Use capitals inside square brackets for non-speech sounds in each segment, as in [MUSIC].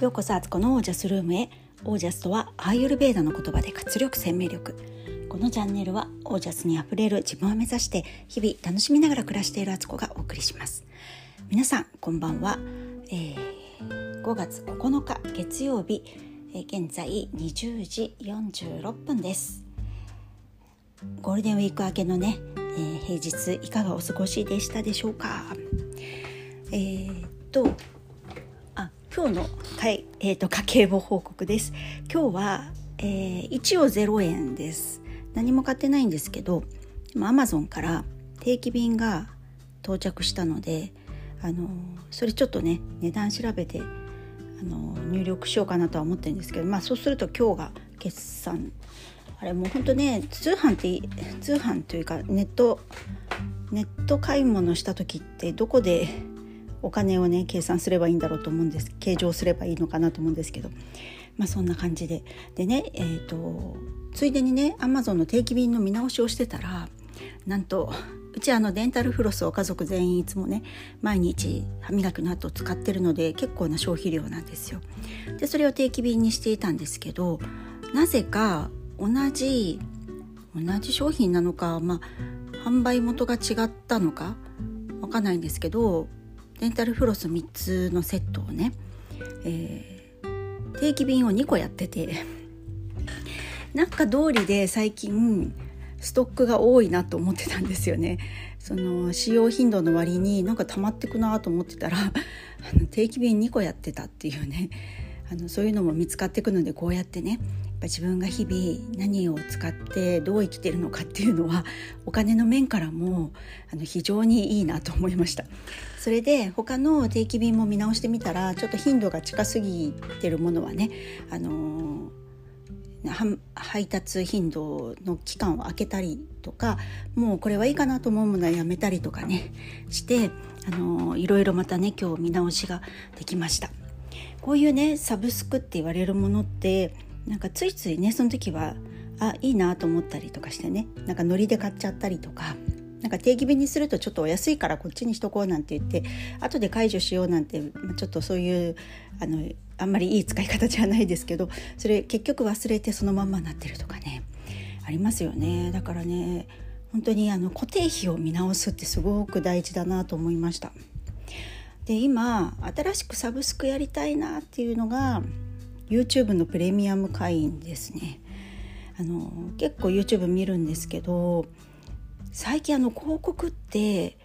ようこそアツコのオージャスルームへ。オージャスとはアーユルベーダの言葉で活力生命力。このチャンネルはオージャスにあふれる自分を目指して日々楽しみながら暮らしているアツコがお送りします。皆さんこんばんは、えー、5月9日月曜日、えー、現在20時46分です。ゴールデンウィーク明けのね、えー、平日いかがお過ごしでしたでしょうか？えー、っと今日のはい、えーと、家計簿報告です。今日は、えー、一応0円です。何も買ってないんですけどアマゾンから定期便が到着したのであのそれちょっとね値段調べてあの入力しようかなとは思ってるんですけどまあそうすると今日が決算。あれもうほんとね通販って通販というかネットネット買い物した時ってどこでお金をね計算すればいいんだろうと思うんです。計上すればいいのかなと思うんですけど。まあそんな感じで。でねえーと、ついでにねアマゾンの定期便の見直しをしてたらなんとうちあのデンタルフロスを家族全員いつもね毎日歯磨きの後使ってるので結構な消費量なんですよ。でそれを定期便にしていたんですけどなぜか同じ同じ商品なのかまあ販売元が違ったのかわかんないんですけどデンタルフロス3つのセットをね、えー、定期便を2個やってて [LAUGHS] なんか通りで最近ストックが多いなと思ってたんですよね。その使用頻度の割になんか溜まってくなと思ってたら [LAUGHS] あの定期便2個やってたっていうねあのそういうのも見つかってくのでこうやってねぱ自分が日々何を使ってどう生きてるのかっていうのはお金の面からもあの非常にいいなと思いました。それで他の定期便も見直してみたらちょっと頻度が近すぎてるものはねあの配達頻度の期間を空けたりとかもうこれはいいかなと思うものはやめたりとかねしてあのいろいろまたね今日見直しができました。こういうねサブスクって言われるものってなんかついついねその時はあいいなと思ったりとかしてねなんかノリで買っちゃったりとかなんか定期便にするとちょっとお安いからこっちにしとこうなんて言って後で解除しようなんてちょっとそういうあのあんまりいい使い方じゃないですけどそれ結局忘れてそのまんまになってるとかねありますよねだからね本当にあの固定費を見直すってすごく大事だなと思いました。で今新しくサブスクやりたいなっていうのが YouTube のプレミアム会員ですね。あの結構 YouTube 見るんですけど最近あの広告って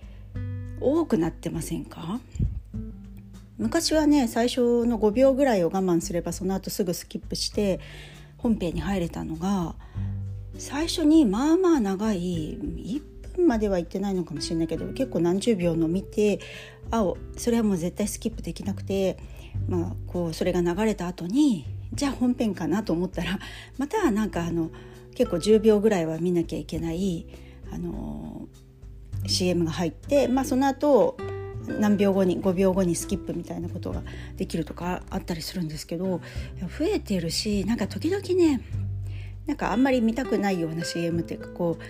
多くなってませんか？昔はね最初の5秒ぐらいを我慢すればその後すぐスキップして本編に入れたのが最初にまあまあ長い1分までは行ってないのかもしれないけど結構何十秒の見てあそれはもう絶対スキップできなくてまあ、こうそれが流れた後にじゃあ本編かなと思ったら [LAUGHS] またなんかあの結構10秒ぐらいは見なきゃいけないあの CM が入って、まあ、その後何秒後に5秒後にスキップみたいなことができるとかあったりするんですけど増えてるしなんか時々ねなんかあんまり見たくないような CM っていうかこう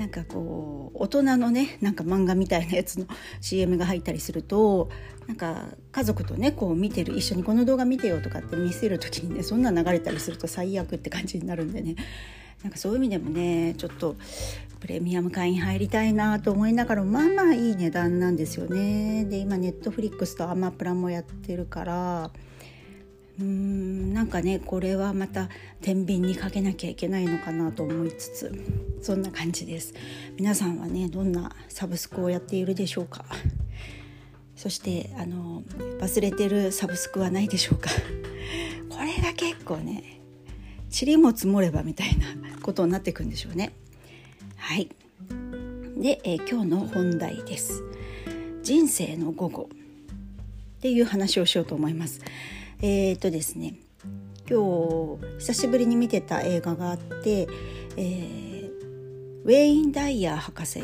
なんかこう大人のねなんか漫画みたいなやつの [LAUGHS] CM が入ったりするとなんか家族とねこう見てる一緒にこの動画見てよとかって見せる時にねそんな流れたりすると最悪って感じになるんでねなんかそういう意味でもねちょっとプレミアム会員入りたいなと思いながらまあまあいい値段なんですよね。で今ネットフリックスとアマプラもやってるからうーんなんかねこれはまた天秤にかけなきゃいけないのかなと思いつつそんな感じです。皆さんはねどんなサブスクをやっているでしょうか？そしてあの忘れてるサブスクはないでしょうか？[LAUGHS] これが結構ね塵も積もればみたいなことになっていくんでしょうね。はい。で、え今日の本題です。人生の午後っていう話をしようと思います。えー、とですね今日久しぶりに見てた映画があって、えー、ウェイン・ダイヤー博士っ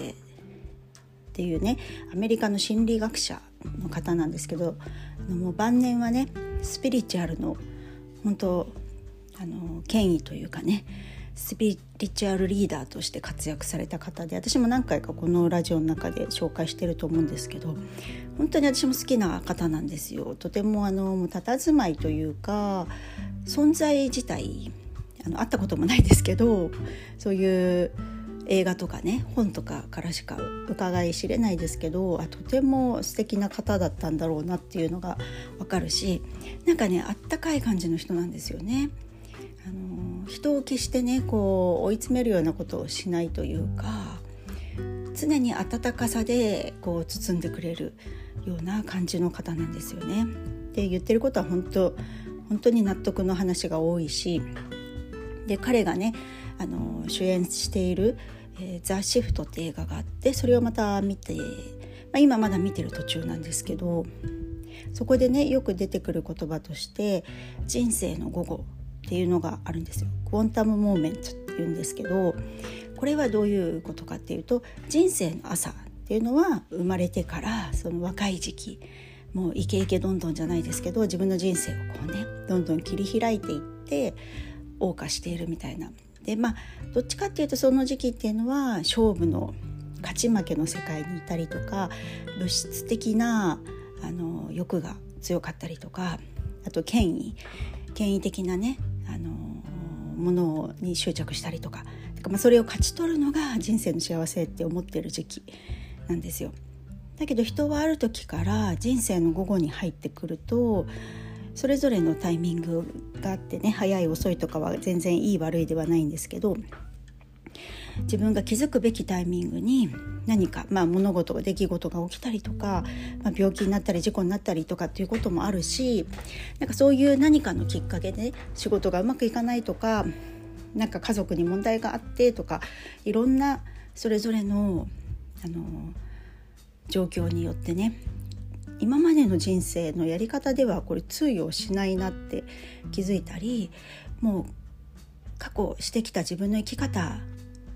ていうねアメリカの心理学者の方なんですけどもう晩年はねスピリチュアルの本当あの権威というかねスピリチュアルリーダーとして活躍された方で私も何回かこのラジオの中で紹介してると思うんですけど本当に私も好きな方なんですよとてもあの佇まいというか存在自体あの会ったこともないですけどそういう映画とかね本とかからしか伺い知れないですけどあとても素敵な方だったんだろうなっていうのがわかるしなんかねあったかい感じの人なんですよね。あの人を決してねこう追い詰めるようなことをしないというか常に温かさでこう包んでくれるような感じの方なんですよね。で言ってることは本当本当に納得の話が多いしで彼がねあの主演している「えー、ザ・シフト」って映画があってそれをまた見て、まあ、今まだ見てる途中なんですけどそこでねよく出てくる言葉として「人生の午後」っていうのがあるんですよ。クォンタム・モーメントっていうんですけどこれはどういうことかっていうと人生の朝っていうのは生まれてからその若い時期もうイケイケどんどんじゃないですけど自分の人生をこうねどんどん切り開いていって謳歌しているみたいなでまあどっちかっていうとその時期っていうのは勝負の勝ち負けの世界にいたりとか物質的なあの欲が強かったりとかあと権威権威的なねあのものに執着したりとかまあ、それを勝ち取るのが人生の幸せって思ってる時期なんですよ。だけど人はある時から人生の午後に入ってくるとそれぞれのタイミングがあってね早い遅いとかは全然いい悪いではないんですけど自分が気づくべきタイミングに何か、まあ、物事出来事が起きたりとか、まあ、病気になったり事故になったりとかっていうこともあるしなんかそういう何かのきっかけで仕事がうまくいかないとかなんか家族に問題があってとかいろんなそれぞれのあの状況によってね今までの人生のやり方ではこれ通用しないなって気づいたりもう過去してきた自分の生き方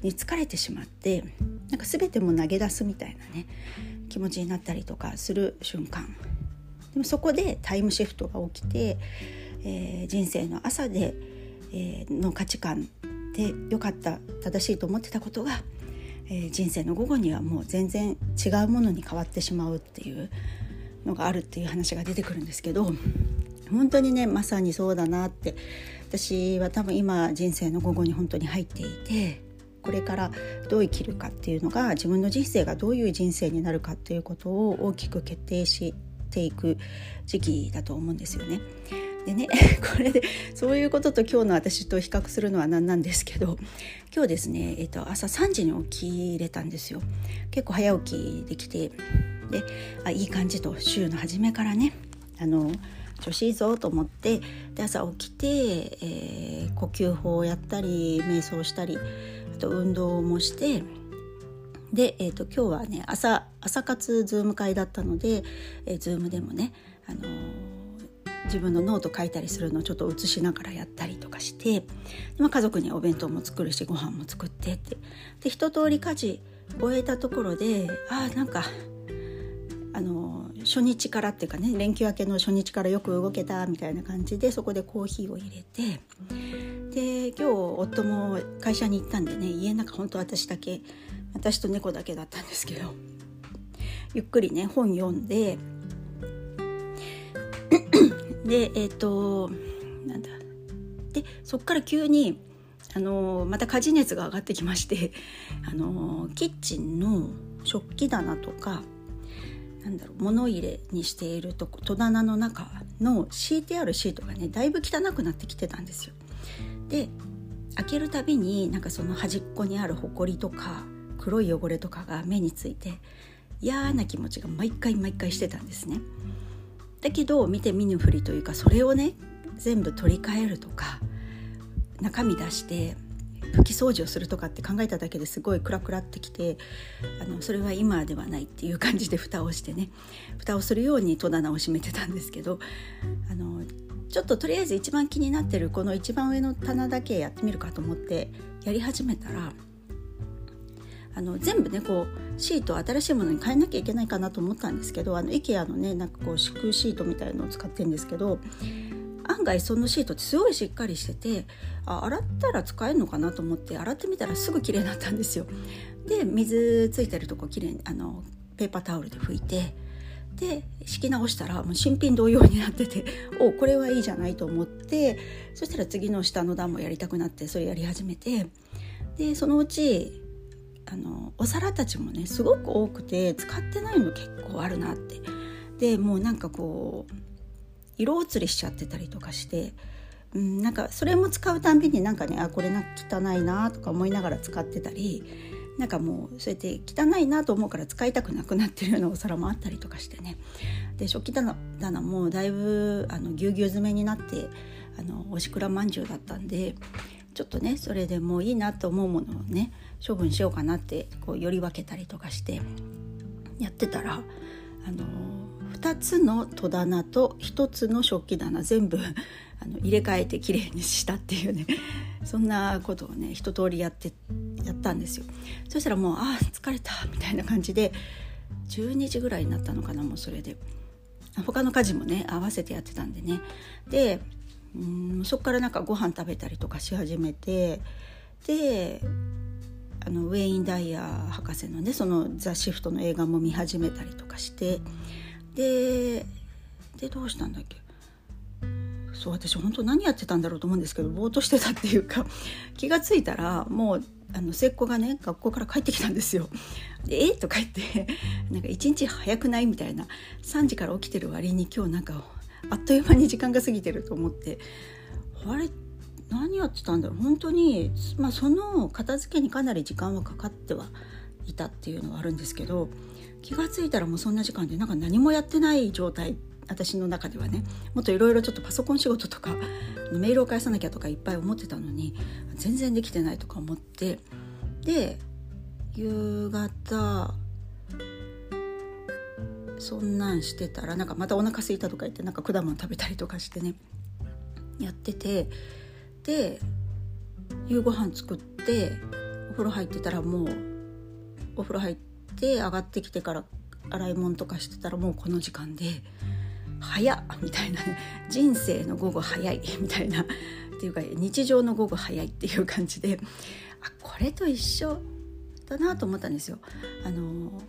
に疲れてしまってなんか全ても投げ出すみたいなね気持ちになったりとかする瞬間。でもそこでタイムシフトが起きて、えー、人生の朝で、えー、の価値観で良かった正しいと思ってたことが、えー、人生の午後にはもう全然違うものに変わってしまうっていうのがあるっていう話が出てくるんですけど本当にねまさにそうだなって私は多分今人生の午後に本当に入っていてこれからどう生きるかっていうのが自分の人生がどういう人生になるかっていうことを大きく決定していく時期だと思うんですよね。でね [LAUGHS] これでそういうことと今日の私と比較するのは何なんですけど今日ですね、えーと、朝3時に起きれたんですよ結構早起きできてであいい感じと週の初めからねあの調子いいぞと思ってで朝起きて、えー、呼吸法をやったり瞑想したりと運動もしてで、えーと、今日はね朝朝活ズーム会だったので、えー、ズームでもね、あのー自分のノート書いたりするのをちょっと写しながらやったりとかしてまあ、家族にお弁当も作るしご飯も作ってって。で一通り家事終えたところでああなんかあの初日からっていうかね連休明けの初日からよく動けたみたいな感じでそこでコーヒーを入れてで今日夫も会社に行ったんでね家の中ほんと私だけ私と猫だけだったんですけど [LAUGHS] ゆっくりね本読んで [CLEARS THROAT] でえっ、ー、となんだでそっから急にあのまた家事熱が上がってきまして [LAUGHS] あのキッチンの食器棚とかなんだろう物入れにしているとこ戸棚の中の敷いてあるシートがねだいぶ汚くなってきてたんですよ。で開けるたびになんかその端っこにあるほこりとか黒い汚れとかが目について嫌な気持ちが毎回毎回してたんですね。だけど見て見ぬふりというかそれをね全部取り替えるとか中身出して拭き掃除をするとかって考えただけですごいクラクラってきてあのそれは今ではないっていう感じで蓋をしてね蓋をするように戸棚を閉めてたんですけどあのちょっととりあえず一番気になってるこの一番上の棚だけやってみるかと思ってやり始めたらあの全部ねこうシート新しいものに変えなきゃいけないかなと思ったんですけどあの IKEA のねなんかこう敷くシートみたいのを使ってるんですけど案外そのシートってすごいしっかりしててあ洗ったら使えるのかなと思って洗ってみたらすぐ綺麗になったんですよ。で水ついてるとこ綺麗にあのペーパータオルで拭いてで敷き直したらもう新品同様になってて [LAUGHS] おこれはいいじゃないと思ってそしたら次の下の段もやりたくなってそれやり始めてでそのうちあのお皿たちもねすごく多くて使ってないの結構あるなって。でもうなんかこう色移りしちゃってたりとかして、うん、なんかそれも使うたんびになんかねあこれな汚いなとか思いながら使ってたりなんかもうそうやって汚いなと思うから使いたくなくなってるようなお皿もあったりとかしてね。で食器棚棚もだいぶあのぎゅうぎゅう詰めになってあのおしくらまんじゅうだったんでちょっとねそれでもういいなと思うものをね処分しようかなってこうより分けたりとかしてやってたらあの2つの戸棚と1つの食器棚全部 [LAUGHS] あの入れ替えてきれいにしたっていうね [LAUGHS] そんなことをね一通りやってやったんですよ。そしたらもうあ疲れたみたいな感じで12時ぐらいになったのかなもうそれで。他の家事もね合わせてやってたんでね。でうんそこからなんかご飯食べたりとかし始めてであのウェイン・ダイヤー博士のねその「ザ・シフト」の映画も見始めたりとかしてででどうしたんだっけ？そう私本当何やってたんだろうと思うんですけどぼーっとしてたっていうか気が付いたらもうあの末っ子がね学校から帰ってきたんですよ。でえ？とか言って [LAUGHS] なんか一日早くない？みたいな。3時から起きてる割に今日なんかあっという間に時間が過ぎてると思って。あれ？何やってたんだろう？本当に、まあ、その片付けにかなり時間はかかってはいたっていうのはあるんですけど。気が付いたらもうそんな時間でなんか何もやってない状態私の中ではね。もっといろいろちょっとパソコン仕事とかメールを返さなきゃとかいっぱい思ってたのに全然できてないとか思って。で夕方そんなんしてたらなんかまたお腹空いたとか言ってなんか果物食べたりとかしてね。やっててで夕ご飯作ってお風呂入ってたらもうお風呂入って上がってきてから洗い物とかしてたらもうこの時間で早っみたいな。ね人生の午後早いみたいな。っていうか日常の午後早いっていう感じで。あこれと一緒だなと思ったんですよ。あの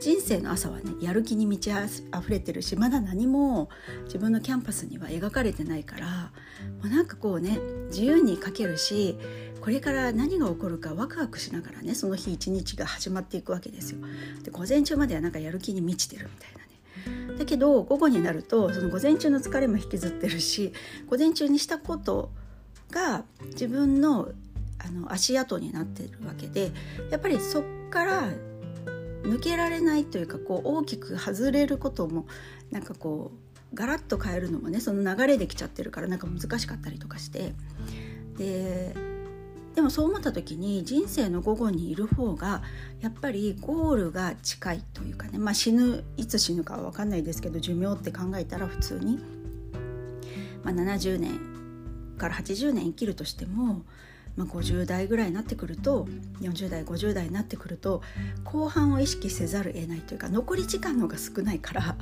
人生の朝はねやる気に満ち溢れてるしまだ何も自分のキャンパスには描かれてないからもうなんかこうね自由に書けるしこれから何が起こるかワクワクしながらねその日一日が始まっていくわけですよ。で午前中まではなんかやる気に満ちてるみたいなねだけど午後になるとその午前中の疲れも引きずってるし午前中にしたことが自分のあの足跡になってるわけでやっぱりそっから抜けられないというかこう大きく外れることもなんかこうガラッと変えるのもねその流れできちゃってるからなんか難しかったりとかしてででもそう思った時に人生の午後にいる方がやっぱりゴールが近いというかね、まあ、死ぬいつ死ぬかは分かんないですけど寿命って考えたら普通に、まあ、70年から80年生きるとしても、まあ、50代ぐらいになってくると40代50代になってくると後半を意識せざるを得ないというか残り時間の方が少ないから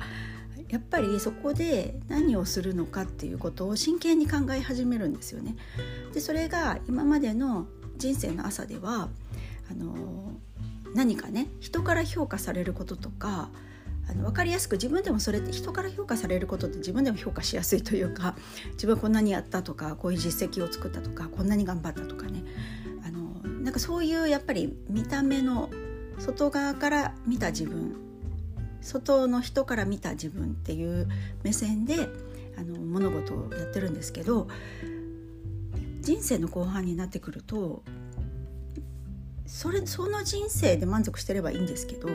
やっぱりそこで何をするのかっていうことを真剣に考え始めるんですよね。でそれが今までの人生の朝ではあの何かね人から評価されることとかあの分かりやすく自分でもそれって人から評価されることって自分でも評価しやすいというか自分はこんなにやったとかこういう実績を作ったとかこんなに頑張ったとかねあのなんかそういうやっぱり見た目の外側から見た自分外の人から見た自分っていう目線であの物事をやってるんですけど人生の後半になってくるとそれその人生で満足してればいいんですけど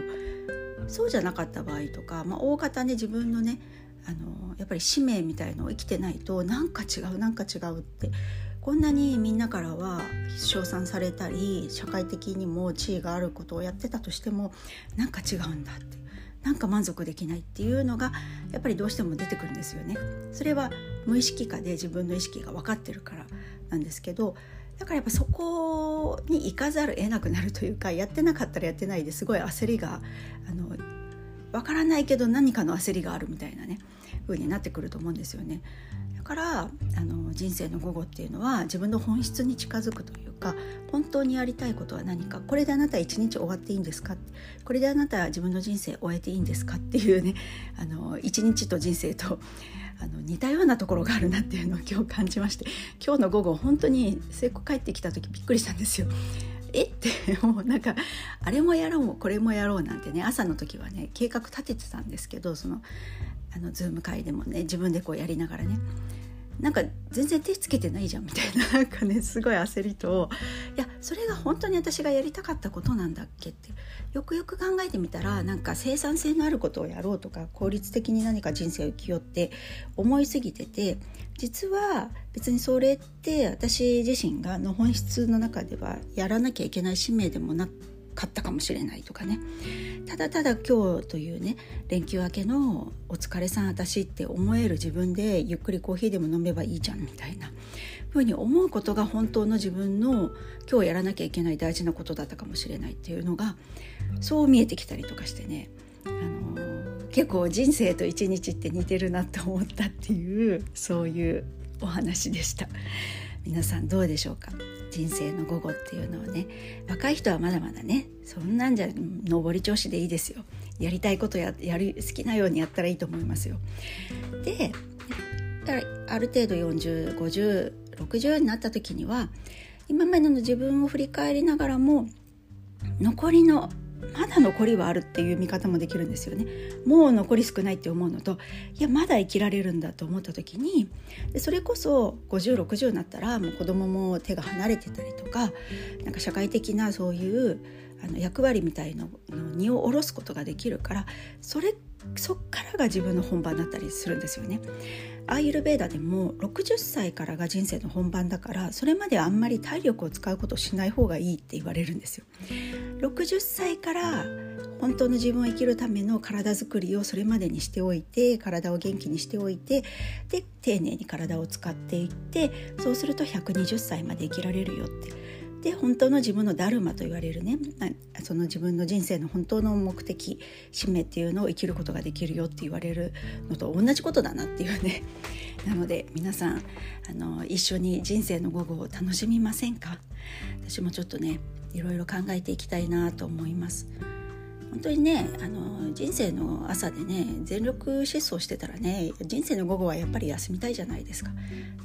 そうじゃなかった場合とか、まあ、大方ね自分のねあのやっぱり使命みたいのを生きてないとなんか違うなんか違うってこんなにみんなからは称賛されたり社会的にも地位があることをやってたとしてもなんか違うんだって。なんか満足できないっていうのがやっぱりどうしても出てくるんですよね。それは無意識化で自分の意識が分かってるからなんですけどだからやっぱそこに行かざるを得なくなるというかやってなかったらやってないですごい焦りがあの分からないけど何かの焦りがあるみたいなね風になってくると思うんですよね。だから人生の午後っていうのは自分の本質に近づくというか本当にやりたいことは何かこれであなた一日終わっていいんですか？これであなたは自分の人生終えていいんですか？っていうねあの一日と人生とあの似たようなところがあるなっていうのを今日感じまして今日の午後本当に成功帰ってきた時びっくりしたんですよ。え？ってもうなんかあれもやろうこれもやろうなんてね朝の時はね計画立ててたんですけどそのあのズーム会でもね自分でこうやりながらね。なんか全然手つけてないじゃんみたいな。なんかねすごい焦りといやそれが本当に私がやりたかったことなんだっけって。よくよく考えてみたらなんか生産性のあることをやろうとか効率的に何か人生を生きようって思いすぎてて実は別にそれって私自身がの本質の中ではやらなきゃいけない使命でもなくかったかもしれないとかね。ただただ今日というね連休明けの「お疲れさん私」って思える自分でゆっくりコーヒーでも飲めばいいじゃんみたいな。ふうに思うことが本当の自分の今日やらなきゃいけない大事なことだったかもしれないっていうのがそう見えてきたりとかしてね。あの結構人生と一日って似てるなと思ったっていうそういうお話でした。皆さんどうでしょうか？人生の午後っていうのをね若い人はまだまだねそんなんじゃ上り調子でいいですよ。やりたいことややる好きなようにやったらいいと思いますよ。である程度405060になった時には今までの自分を振り返りながらも残りのまだ残りはあるっていう見方もできるんですよねもう残り少ないって思うのといやまだ生きられるんだと思った時にでそれこそ5060になったらもう子供も手が離れてたりとかなんか社会的なそういうあの役割みたいの荷を下ろすことができるからそれそっからが自分の本番だったりするんですよね。アーユルベーダでも60歳からが人生の本番だからそれまではあんまり体力を使うことをしない方がいいって言われるんですよ。60歳から本当の自分を生きるための体づくりをそれまでにしておいて体を元気にしておいてで丁寧に体を使っていってそうすると120歳まで生きられるよってで本当の自分のダルマと言われるね。その自分の人生の本当の目的使命っていうのを生きることができるよって言われるのと同じことだなっていうね。[LAUGHS] なので皆さんあの一緒に人生の午後を楽しみませんか？私もちょっとねいろいろ考えていきたいなと思います。本当にねあの人生の朝でね全力疾走してたらね人生の午後はやっぱり休みたいじゃないですか。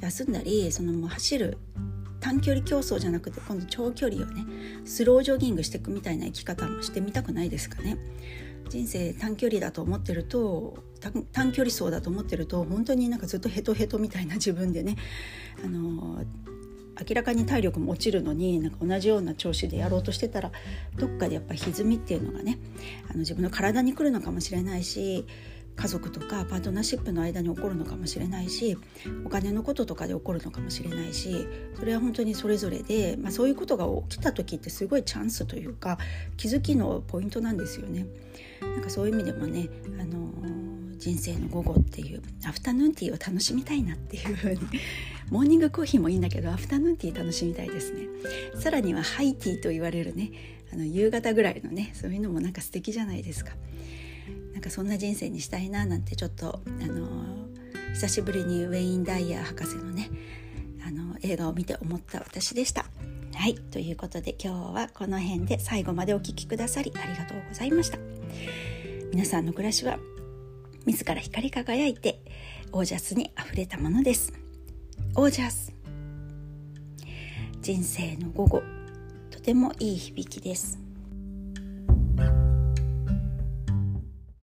休んだりそのもう走る短距離競争じゃなくて今度長距離をねスロージョギングしていくみたいな生き方もしてみたくないですかね。人生短距離だと思ってると短距離走だと思ってると本当になんかずっとヘトヘトみたいな自分でねあの明らかに体力も落ちるのになんか同じような調子でやろうとしてたらどっかでやっぱ歪みっていうのがねあの自分の体に来るのかもしれないし家族とかパートナーシップの間に起こるのかもしれないしお金のこととかで起こるのかもしれないしそれは本当にそれぞれで、まあ、そういうことが起きた時ってすごいチャンスというか気づきのポイントなんですよね。なんかそういう意味でもね、あのー、人生の午後っていうアフタヌーンティーを楽しみたいなっていう風にモーニングコーヒーもいいんだけどアフタヌーンティー楽しみたいですねさらにはハイティーと言われるねあの夕方ぐらいのねそういうのもなんか素敵じゃないですかかそんな人生にしたいななんてちょっとあの久しぶりにウェイン・ダイヤー博士のねあの映画を見て思った私でした。はいということで今日はこの辺で最後までお聴きくださりありがとうございました。皆さんの暮らしは自ら光り輝いてオージャスにあふれたものです。オージャス人生の午後とてもいい響きです。